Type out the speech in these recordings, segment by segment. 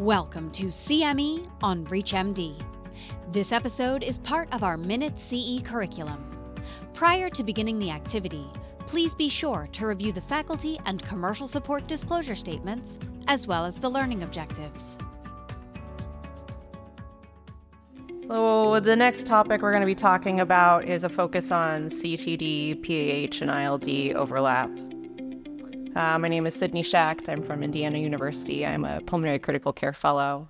Welcome to CME on ReachMD. This episode is part of our Minute CE curriculum. Prior to beginning the activity, please be sure to review the faculty and commercial support disclosure statements, as well as the learning objectives. So, the next topic we're going to be talking about is a focus on CTD, PAH, and ILD overlap. Uh, my name is Sydney Schacht. I'm from Indiana University. I'm a pulmonary critical care fellow.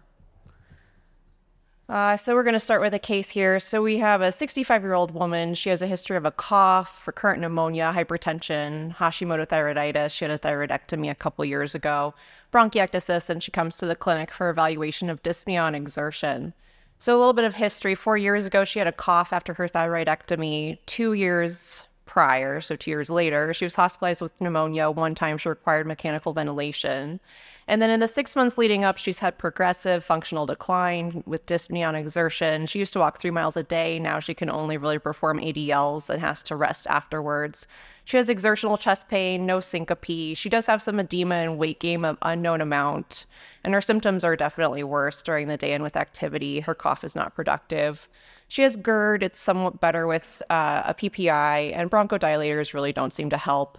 Uh, so we're going to start with a case here. So we have a 65 year old woman. She has a history of a cough, recurrent pneumonia, hypertension, Hashimoto thyroiditis. She had a thyroidectomy a couple years ago, bronchiectasis, and she comes to the clinic for evaluation of dyspnea on exertion. So a little bit of history. Four years ago, she had a cough after her thyroidectomy. Two years prior, so two years later, she was hospitalized with pneumonia. One time she required mechanical ventilation. And then in the six months leading up, she's had progressive functional decline with dyspnea on exertion. She used to walk three miles a day. Now she can only really perform ADLs and has to rest afterwards. She has exertional chest pain, no syncope. She does have some edema and weight gain of unknown amount. And her symptoms are definitely worse during the day and with activity. Her cough is not productive. She has GERD. It's somewhat better with uh, a PPI, and bronchodilators really don't seem to help.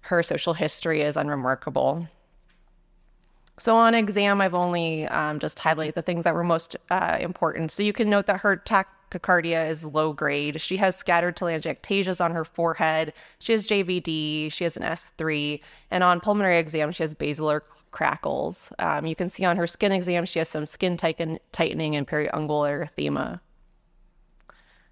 Her social history is unremarkable. So on exam, I've only um, just highlighted the things that were most uh, important. So you can note that her tachycardia is low grade. She has scattered telangiectasias on her forehead. She has JVD. She has an S3. And on pulmonary exam, she has basilar crackles. Um, you can see on her skin exam, she has some skin tighten- tightening and periungular erythema.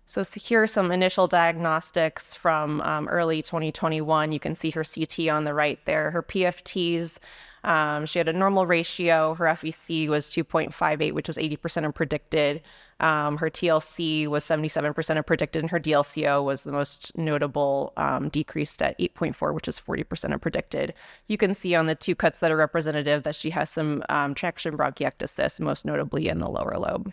So here are some initial diagnostics from um, early 2021. You can see her CT on the right there. Her PFTs, um, she had a normal ratio. Her FVC was 2.58, which was 80% of predicted. Um, her TLC was 77% of predicted, and her DLCO was the most notable, um, decreased at 8.4, which is 40% of predicted. You can see on the two cuts that are representative that she has some um, traction bronchiectasis, most notably in the lower lobe.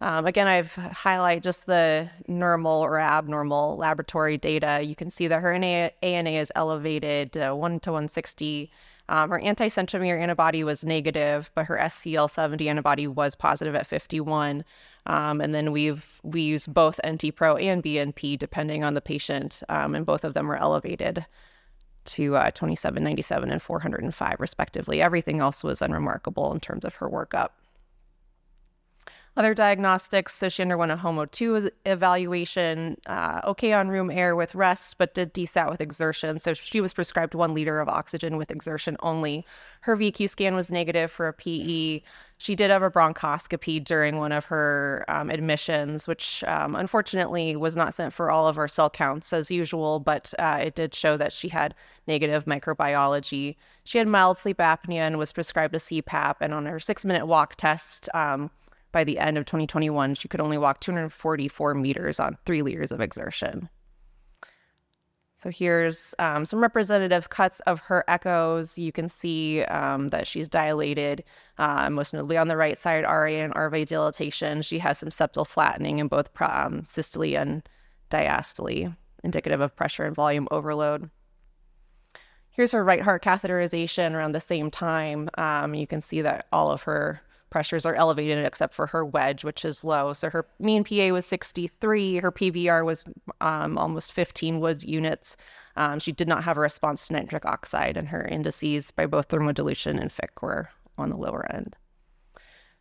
Um, again, I've highlight just the normal or abnormal laboratory data. You can see that her ANA is elevated uh, 1 to 160. Um, her anti-centromere antibody was negative, but her SCL70 antibody was positive at 51. Um, and then we've we use both NT-pro and BNP depending on the patient, um, and both of them were elevated to uh, 2797 and 405 respectively. Everything else was unremarkable in terms of her workup. Other diagnostics, so she underwent a home O2 evaluation, uh, okay on room air with rest, but did desat with exertion. So she was prescribed one liter of oxygen with exertion only. Her VQ scan was negative for a PE. She did have a bronchoscopy during one of her um, admissions, which um, unfortunately was not sent for all of her cell counts as usual, but uh, it did show that she had negative microbiology. She had mild sleep apnea and was prescribed a CPAP. And on her six minute walk test, um, by the end of 2021, she could only walk 244 meters on three liters of exertion. So here's um, some representative cuts of her echoes. You can see um, that she's dilated, uh, most notably on the right side, RA and RV dilatation. She has some septal flattening in both um, systole and diastole, indicative of pressure and volume overload. Here's her right heart catheterization around the same time. Um, you can see that all of her pressures are elevated except for her wedge, which is low. So her mean PA was 63. Her PVR was um, almost 15 Wood units. Um, she did not have a response to nitric oxide, and her indices by both thermodilution and Fick were on the lower end.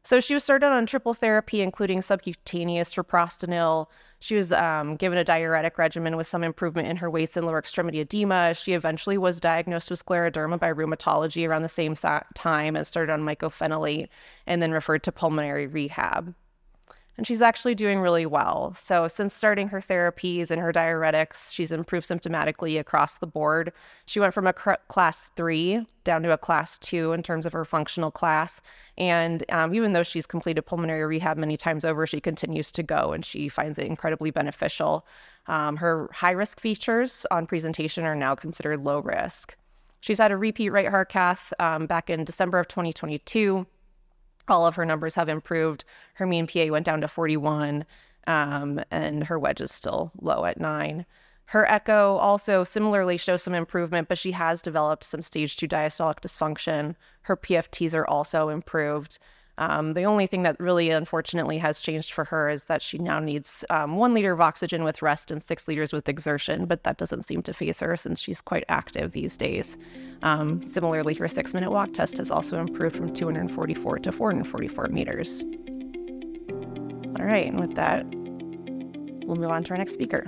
So she was started on triple therapy, including subcutaneous treprostinil. She was um, given a diuretic regimen with some improvement in her waist and lower extremity edema. She eventually was diagnosed with scleroderma by rheumatology around the same time and started on mycophenolate and then referred to pulmonary rehab and she's actually doing really well. So, since starting her therapies and her diuretics, she's improved symptomatically across the board. She went from a cr- class three down to a class two in terms of her functional class. And um, even though she's completed pulmonary rehab many times over, she continues to go and she finds it incredibly beneficial. Um, her high risk features on presentation are now considered low risk. She's had a repeat right heart cath um, back in December of 2022 all of her numbers have improved. Her mean PA went down to 41, um, and her wedge is still low at nine. Her echo also similarly shows some improvement, but she has developed some stage two diastolic dysfunction. Her PFTs are also improved. Um, the only thing that really, unfortunately, has changed for her is that she now needs um, one liter of oxygen with rest and six liters with exertion, but that doesn't seem to faze her since she's quite active these days. Um, similarly, her six minute walk test has also improved from 244 to 444 meters. All right, and with that, we'll move on to our next speaker.